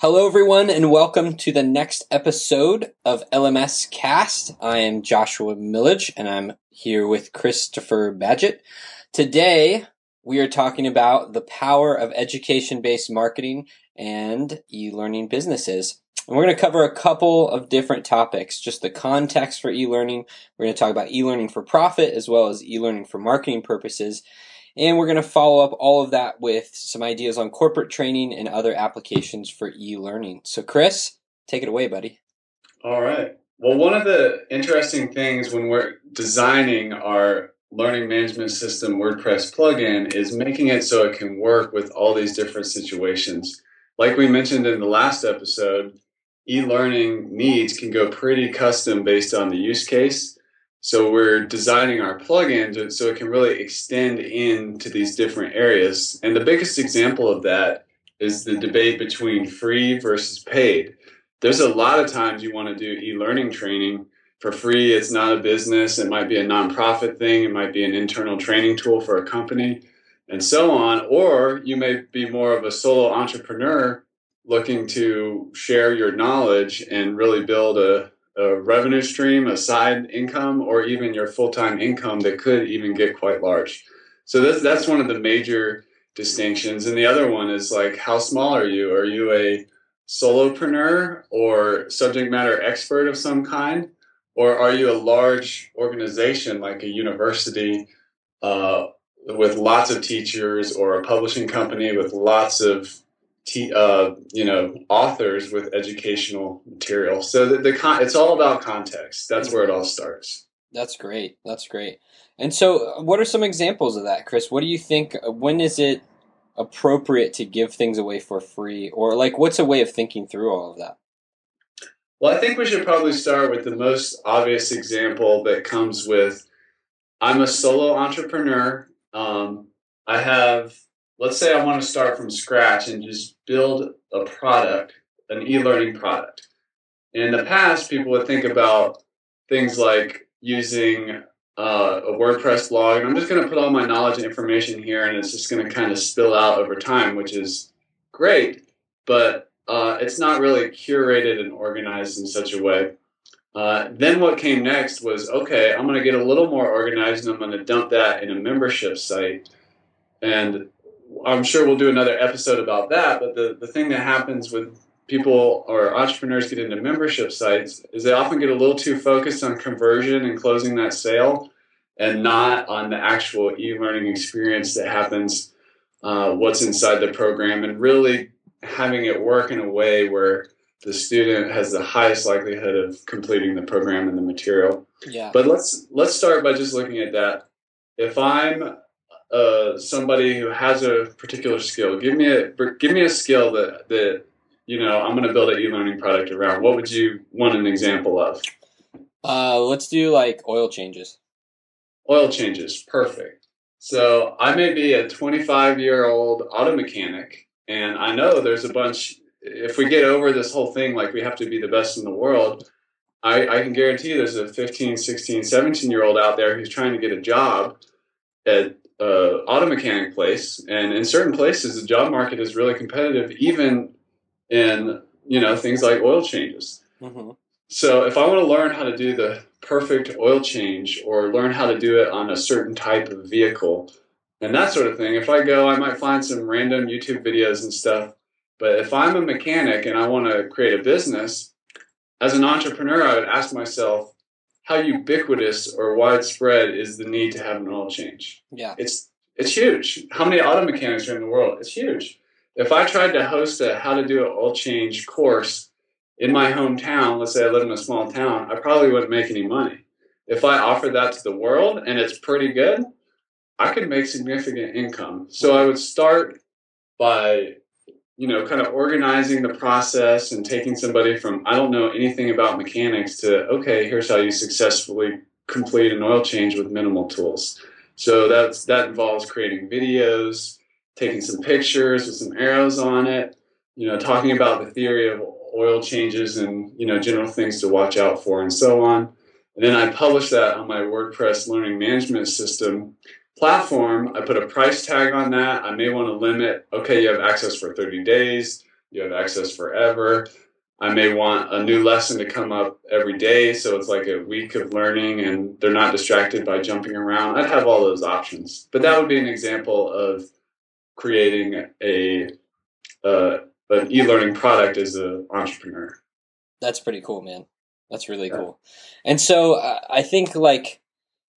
Hello, everyone, and welcome to the next episode of LMS Cast. I am Joshua Millage, and I'm here with Christopher Badgett. Today, we are talking about the power of education based marketing and e learning businesses. And we're going to cover a couple of different topics, just the context for e learning. We're going to talk about e learning for profit as well as e learning for marketing purposes. And we're going to follow up all of that with some ideas on corporate training and other applications for e learning. So, Chris, take it away, buddy. All right. Well, one of the interesting things when we're designing our learning management system WordPress plugin is making it so it can work with all these different situations. Like we mentioned in the last episode, e learning needs can go pretty custom based on the use case. So we're designing our plugin so it can really extend into these different areas. And the biggest example of that is the debate between free versus paid. There's a lot of times you want to do e-learning training for free. It's not a business. It might be a nonprofit thing. It might be an internal training tool for a company and so on. Or you may be more of a solo entrepreneur looking to share your knowledge and really build a, a revenue stream, a side income, or even your full time income that could even get quite large. So that's that's one of the major distinctions. And the other one is like, how small are you? Are you a solopreneur or subject matter expert of some kind, or are you a large organization like a university uh, with lots of teachers, or a publishing company with lots of te- uh, you know authors with educational material. So the, the con- it's all about context. That's where it all starts. That's great. That's great. And so, what are some examples of that, Chris? What do you think? When is it appropriate to give things away for free, or like, what's a way of thinking through all of that? Well, I think we should probably start with the most obvious example that comes with I'm a solo entrepreneur. Um, I have let's say I want to start from scratch and just build a product, an e-learning product. In the past, people would think about things like using uh, a WordPress blog, and I'm just going to put all my knowledge and information here, and it's just going to kind of spill out over time, which is great, but uh, it's not really curated and organized in such a way. Uh, then what came next was okay, I'm going to get a little more organized, and I'm going to dump that in a membership site. And I'm sure we'll do another episode about that. But the, the thing that happens with people or entrepreneurs get into membership sites is they often get a little too focused on conversion and closing that sale and not on the actual e-learning experience that happens uh, what's inside the program and really having it work in a way where the student has the highest likelihood of completing the program and the material. Yeah. But let's let's start by just looking at that. If I'm uh, somebody who has a particular skill. Give me a give me a skill that that you know I'm going to build an e-learning product around. What would you want an example of? Uh, let's do like oil changes. Oil changes, perfect. So I may be a 25 year old auto mechanic, and I know there's a bunch. If we get over this whole thing, like we have to be the best in the world, I, I can guarantee there's a 15, 16, 17 year old out there who's trying to get a job at uh, auto mechanic place, and in certain places, the job market is really competitive, even in you know things like oil changes. Mm-hmm. So if I want to learn how to do the perfect oil change or learn how to do it on a certain type of vehicle and that sort of thing, if I go, I might find some random YouTube videos and stuff. But if I'm a mechanic and I want to create a business, as an entrepreneur, I would ask myself, how ubiquitous or widespread is the need to have an oil change? Yeah. It's it's huge. How many auto mechanics are in the world? It's huge. If I tried to host a how to do an oil change course in my hometown, let's say I live in a small town, I probably wouldn't make any money. If I offered that to the world and it's pretty good, I could make significant income. So I would start by you know, kind of organizing the process and taking somebody from I don't know anything about mechanics to okay, here's how you successfully complete an oil change with minimal tools. So that's that involves creating videos, taking some pictures with some arrows on it, you know, talking about the theory of oil changes and you know general things to watch out for and so on. And then I publish that on my WordPress learning management system platform, I put a price tag on that. I may want to limit, okay, you have access for 30 days. you have access forever. I may want a new lesson to come up every day, so it's like a week of learning and they're not distracted by jumping around. I'd have all those options. But that would be an example of creating a uh, an e-learning product as an entrepreneur. That's pretty cool, man. That's really yeah. cool. And so uh, I think like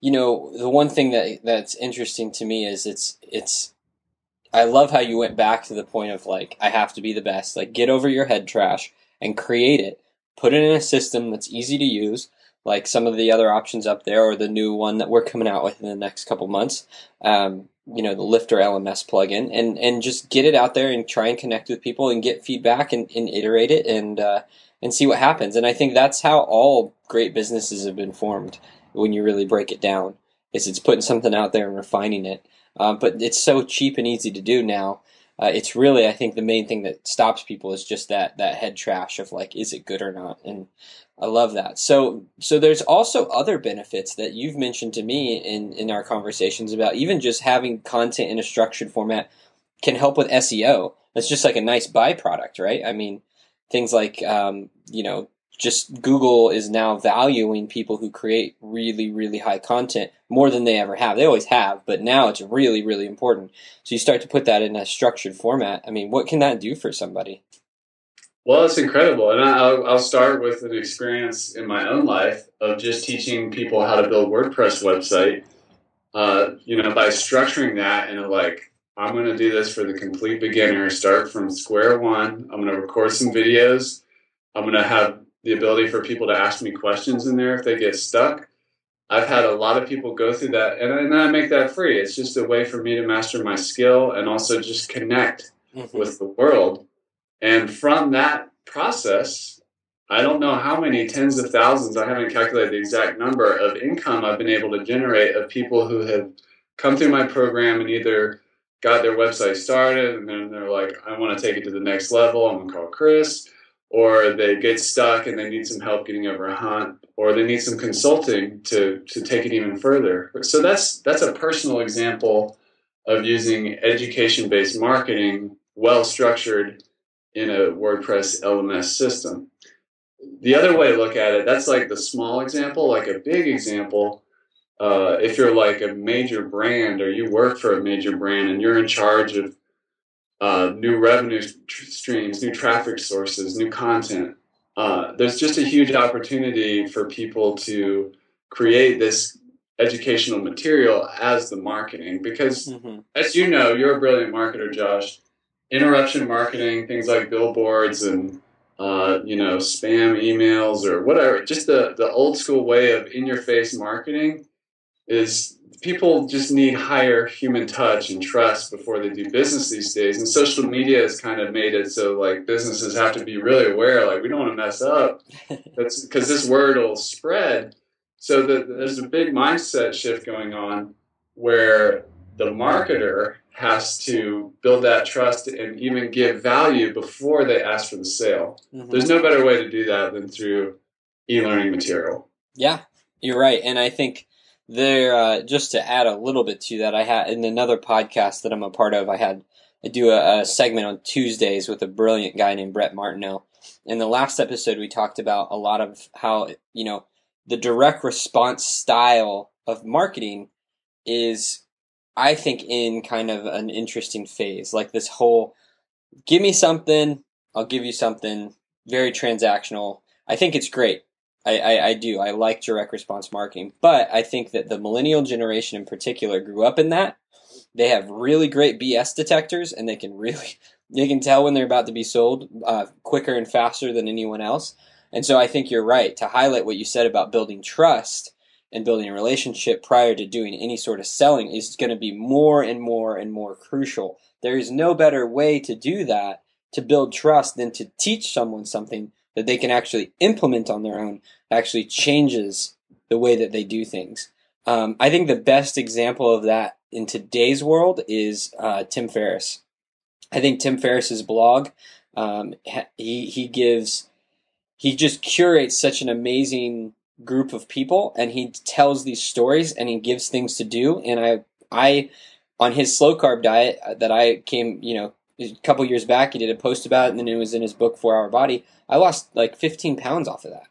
you know the one thing that that's interesting to me is it's it's I love how you went back to the point of like I have to be the best. Like get over your head trash and create it. Put it in a system that's easy to use, like some of the other options up there, or the new one that we're coming out with in the next couple months. Um, you know, the Lifter LMS plugin, and and just get it out there and try and connect with people and get feedback and, and iterate it and uh, and see what happens. And I think that's how all great businesses have been formed when you really break it down. Is it's putting something out there and refining it. Uh, but it's so cheap and easy to do now uh, it's really I think the main thing that stops people is just that that head trash of like is it good or not and I love that so so there's also other benefits that you've mentioned to me in in our conversations about even just having content in a structured format can help with SEO that's just like a nice byproduct right I mean things like um, you know just Google is now valuing people who create really, really high content more than they ever have. They always have, but now it's really, really important. So you start to put that in a structured format. I mean, what can that do for somebody? Well, it's incredible. And I'll, I'll start with an experience in my own life of just teaching people how to build WordPress website. Uh, you know, by structuring that and like, I'm going to do this for the complete beginner, start from square one. I'm going to record some videos. I'm going to have the ability for people to ask me questions in there if they get stuck. I've had a lot of people go through that, and, and I make that free. It's just a way for me to master my skill and also just connect mm-hmm. with the world. And from that process, I don't know how many tens of thousands, I haven't calculated the exact number of income I've been able to generate of people who have come through my program and either got their website started and then they're like, I want to take it to the next level. I'm going to call Chris or they get stuck and they need some help getting over a hump, or they need some consulting to to take it even further. So that's that's a personal example of using education based marketing well structured in a WordPress LMS system. The other way to look at it, that's like the small example, like a big example. Uh, if you're like a major brand or you work for a major brand and you're in charge of uh, new revenue streams, new traffic sources, new content. Uh, there's just a huge opportunity for people to create this educational material as the marketing because, mm-hmm. as you know, you're a brilliant marketer, Josh. Interruption marketing, things like billboards and uh, you know spam emails or whatever, just the the old school way of in your face marketing is people just need higher human touch and trust before they do business these days. And social media has kind of made it so like businesses have to be really aware, like we don't want to mess up. That's because this word will spread. So the, there's a big mindset shift going on where the marketer has to build that trust and even give value before they ask for the sale. Mm-hmm. There's no better way to do that than through e-learning material. Yeah, you're right. And I think there uh, just to add a little bit to that i had in another podcast that i'm a part of i had i do a, a, segment on tuesdays with a brilliant guy named brett martineau. In the last episode we talked about a lot of how you know the direct response style of marketing is i think in kind of an interesting phase. Like this whole give me something i'll give you something very transactional. I think it's great I, I, I, do. I like direct response marketing, but I think that the millennial generation in particular grew up in that. They have really great BS detectors, and they can really they can tell when they're about to be sold uh, quicker and faster than anyone else. And so I think you're right to highlight what you said about building trust and building a relationship prior to doing any sort of selling is going to be more and more and more crucial. There is no better way to do that to build trust than to teach someone something that they can actually implement on their own actually changes the way that they do things. Um, I think the best example of that in today's world is uh, Tim Ferriss. I think Tim Ferriss's blog, um, he he gives, he just curates such an amazing group of people, and he tells these stories, and he gives things to do. And I I on his slow carb diet uh, that I came, you know, a couple years back he did a post about it, and then it was in his book Four Hour Body. I lost like 15 pounds off of that.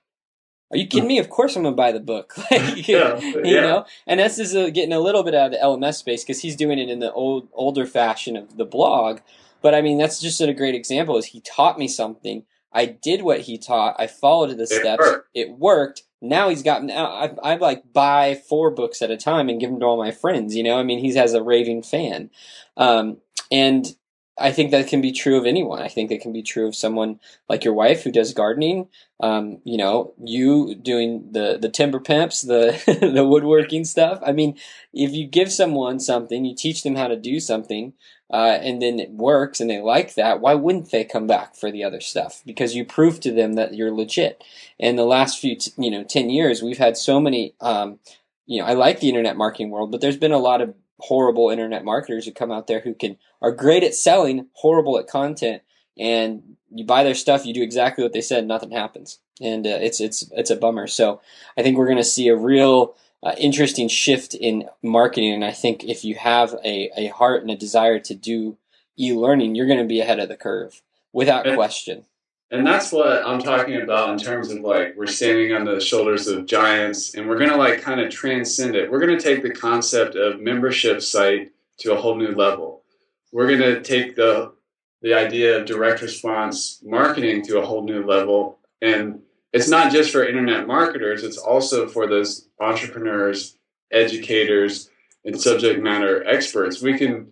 Are you kidding me? Of course I'm gonna buy the book. like, Yeah, you yeah. know, and this is uh, getting a little bit out of the LMS space because he's doing it in the old older fashion of the blog. But I mean, that's just a great example. Is he taught me something? I did what he taught. I followed the steps. worked. It worked. Now he's gotten. I, I like buy four books at a time and give them to all my friends. You know, I mean, he has a raving fan, um, and I think that can be true of anyone. I think that can be true of someone like your wife who does gardening. Um, you know, you doing the the timber pimps, the the woodworking stuff. I mean, if you give someone something, you teach them how to do something, uh, and then it works and they like that. Why wouldn't they come back for the other stuff? Because you prove to them that you're legit. And the last few, t- you know, ten years, we've had so many. Um, you know, I like the internet marketing world, but there's been a lot of horrible internet marketers who come out there who can are great at selling, horrible at content, and you buy their stuff, you do exactly what they said, nothing happens, and uh, it's it's it's a bummer. So I think we're going to see a real uh, interesting shift in marketing, and I think if you have a a heart and a desire to do e-learning, you're going to be ahead of the curve without question. And that's what I'm talking about in terms of like we're standing on the shoulders of giants and we're going to like kind of transcend it. We're going to take the concept of membership site to a whole new level. We're going to take the the idea of direct response marketing to a whole new level and it's not just for internet marketers, it's also for those entrepreneurs, educators, and subject matter experts. We can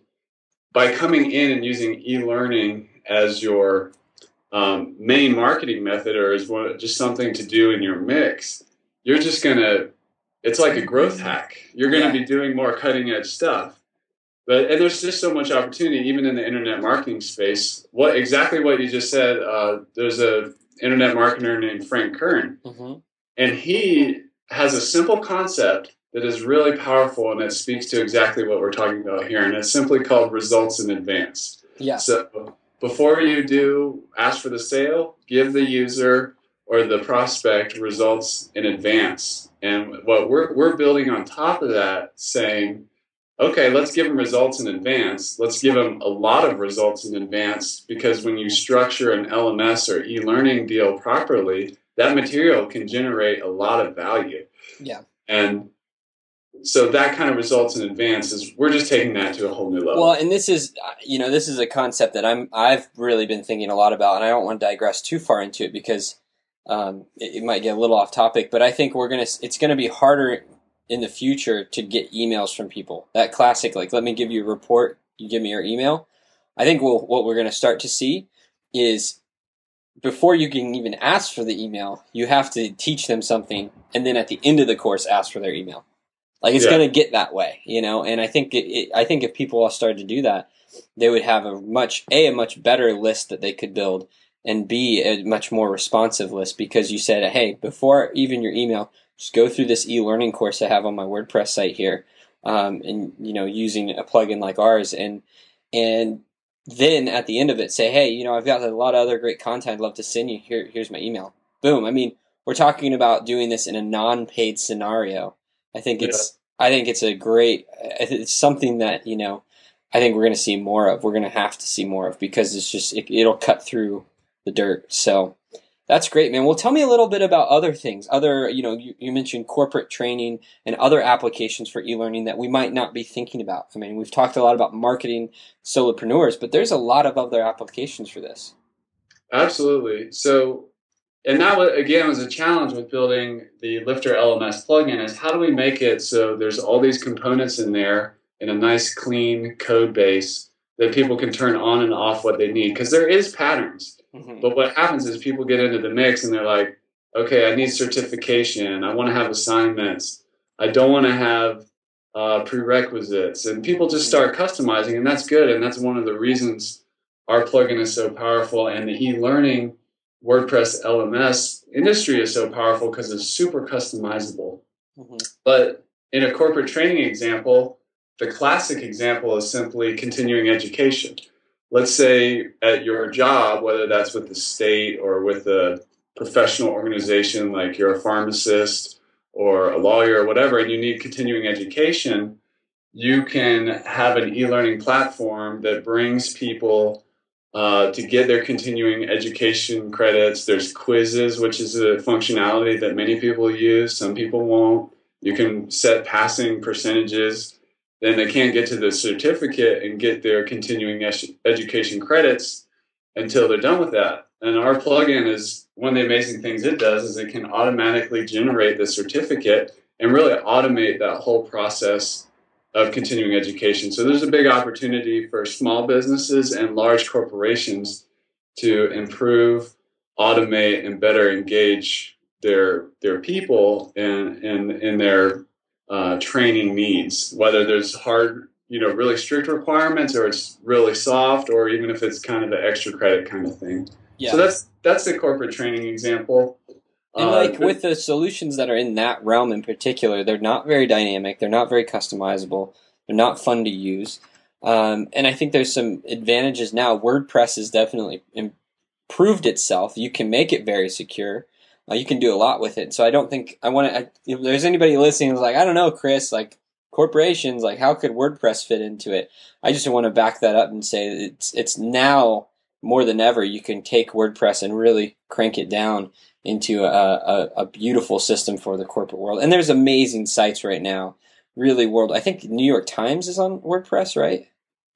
by coming in and using e-learning as your um, main marketing method or is one, just something to do in your mix, you're just gonna. It's like a growth hack. You're gonna Yeah. be doing more cutting edge stuff. But and there's just so much opportunity, even in the internet marketing space. What exactly what you just said? Uh, there's a internet marketer named Frank Kern, hmm and he has a simple concept that is really powerful and that speaks to exactly what we're talking about here. And it's simply called results in advance. Yeah. So before you do ask for the sale, give the user or the prospect results in advance. And what we're, we're building on top of that, saying, okay, let's give them results in advance. Let's give them a lot of results in advance because when you structure an LMS or e learning deal properly, that material can generate a lot of value. Yeah. And so that kind of results in advance is we're just taking that to a whole new level. Well, and this is you know this is a concept that I'm I've really been thinking a lot about, and I don't want to digress too far into it because um, it, it might get a little off topic. But I think we're gonna it's gonna be harder in the future to get emails from people. That classic like let me give you a report, you give me your email. I think we'll, what we're gonna start to see is before you can even ask for the email, you have to teach them something, and then at the end of the course, ask for their email. Like it's Yeah. going to get that way, you know. And I think it, it, I think if people all started to do that, they would have a much a a much better list that they could build, and b a much more responsive list because you said, hey, before even your email, just go through this e-learning course I have on my WordPress site here, um, and you know using a plugin like ours, and and then at the end of it say, hey, you know I've got a lot of other great content I'd love to send you. Here, here's my email. Boom. I mean, we're talking about doing this in a non-paid scenario. I think it's I think it's a great it's something that you know I think we're going to see more of. We're going to have to see more of because it's just it, it'll cut through the dirt. So that's great, man. Well, tell me a little bit about other things. Other, you know, you, you mentioned corporate training and other applications for e-learning that we might not be thinking about. I mean, we've talked a lot about marketing solopreneurs, but there's a lot of other applications for this. Absolutely. So, and that was, again was a challenge with building the Lifter LMS plugin is how do we make it so there's all these components in there in a nice clean code base that people can turn on and off what they need because there is patterns. Mhm. But what happens is people get into the mix and they're like, okay, I need certification. I want to have assignments. I don't want to have uh, prerequisites. And people just start customizing, and that's good. And that's one of the reasons our plugin is so powerful and the e-learning WordPress LMS industry is so powerful because it's super customizable. Mhm. But in a corporate training example, the classic example is simply continuing education. Let's say at your job, whether that's with the state or with a professional organization like you're a pharmacist or a lawyer or whatever, and you need continuing education, you can have an e learning platform that brings people uh, to get their continuing education credits. There's quizzes, which is a functionality that many people use. Some people won't. You can set passing percentages. Then they can't get to the certificate and get their continuing education credits until they're done with that. And our plugin is one of the amazing things it does is it can automatically generate the certificate and really automate that whole process of continuing education. So there's a big opportunity for small businesses and large corporations to improve, automate, and better engage their their people in in, in their uh, training needs. Whether there's hard, you know, really strict requirements, or it's really soft, or even if it's kind of the extra credit kind of thing. Yeah. So that's that's the corporate training example. And like uh, with the solutions that are in that realm in particular, they're not very dynamic. They're not very customizable. They're not fun to use. Um, and I think there's some advantages now. WordPress has definitely improved itself. You can make it very secure. Uh, you can do a lot with it. So I don't think I want to. If there's anybody listening who's like, I don't know, Chris, like corporations, like how could WordPress fit into it? I just want to back that up and say it's it's now more than ever. You can take WordPress and really crank it down into a, a, a, beautiful system for the corporate world. And there's amazing sites right now, really world. I think New York Times is on WordPress, right?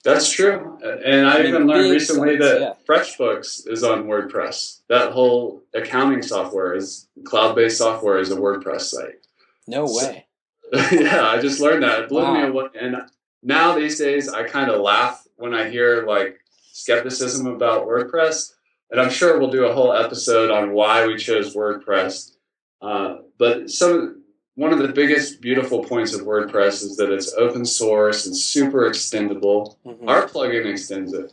That's true. And I, I mean, even learned recently sites, that yeah. FreshBooks is on WordPress. That whole accounting software is cloud based software is a WordPress site. No way. So, yeah, I just learned that. It blew wow. me away. And now these days I kind of laugh when I hear like skepticism about WordPress and I'm sure we'll do a whole episode on why we chose WordPress. Uh, but some one of the biggest beautiful points of WordPress is that it's open source and super extendable. Mm-hmm. Our plugin extends it.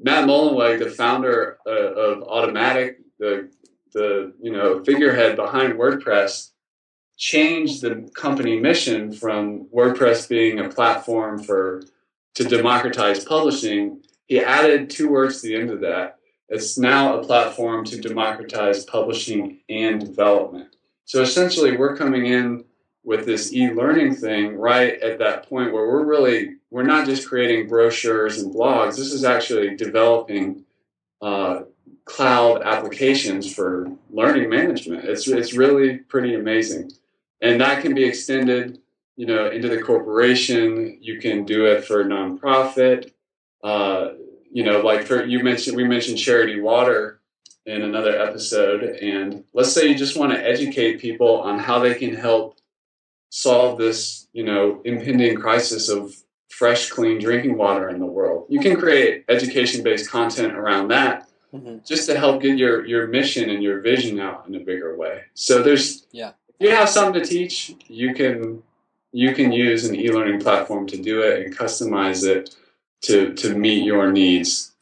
Matt Mullenweg, the founder uh, of Automattic, the the you know figurehead behind WordPress, changed the company mission from WordPress being a platform for to democratize publishing. He added two words to the end of that it's now a platform to democratize publishing and development. So essentially, we're coming in with this e-learning thing right at that point where we're really we're not just creating brochures and blogs. This is actually developing uh, cloud applications for learning management. It's it's really pretty amazing, and that can be extended, you know, into the corporation. You can do it for a nonprofit. Uh, you know, like for you mentioned, we mentioned charity water in another episode, and let's say you just want to educate people on how they can help solve this, you know, impending crisis of fresh, clean drinking water in the world. You can create education-based content around that, mm-hmm. just to help get your your mission and your vision out in a bigger way. So there's yeah, if you have something to teach, you can you can use an e-learning platform to do it and customize it to to meet your needs.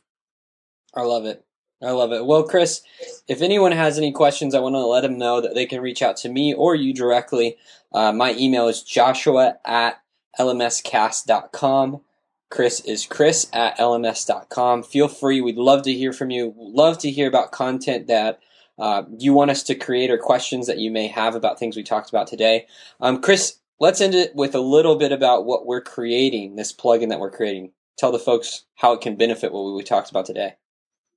I love it. I love it. Well, Chris, if anyone has any questions, I want to let them know that they can reach out to me or you directly. Uh, my email is joshua at lmscast.com. Chris is chris at lms.com. Feel free. We'd love to hear from you. Love to hear about content that uh, you want us to create or questions that you may have about things we talked about today. Um, Chris, let's end it with a little bit about what we're creating, this plugin that we're creating tell the folks how it can benefit what we talked about today.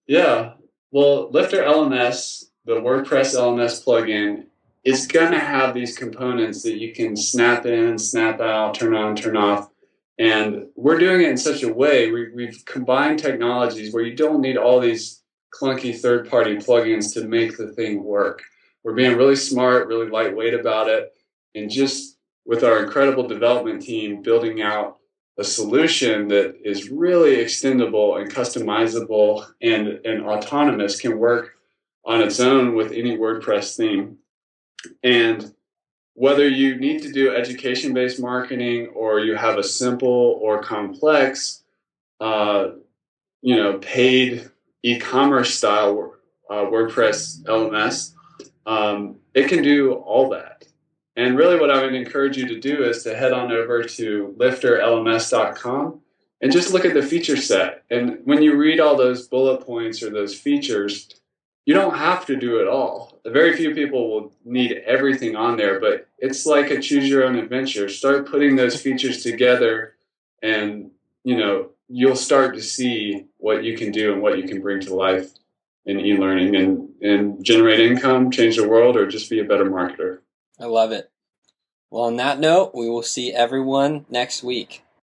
Yeah. Well, Lifter LMS, the WordPress LMS plugin, is going to have these components that you can snap in, snap out, turn on, turn off. And we're doing it in such a way, we, we've combined technologies where you don't need all these clunky third party plugins to make the thing work. We're being really smart, really lightweight about it, and just with our incredible development team building out a solution that is really extendable and customizable and, and autonomous can work on its own with any WordPress theme. And whether you need to do education based marketing or you have a simple or complex, uh, you know, paid e commerce style uh, WordPress LMS, um, it can do all that. And really, what I would encourage you to do is to head on over to lifterlms.com and just look at the feature set. And when you read all those bullet points or those features, you don't have to do it all. Very few people will need everything on there, but it's like a choose your own adventure. Start putting those features together and, you know, you'll start to see what you can do and what you can bring to life in e-learning and, and generate income, change the world, or just be a better marketer. I love it. Well, on that note, we will see everyone next week.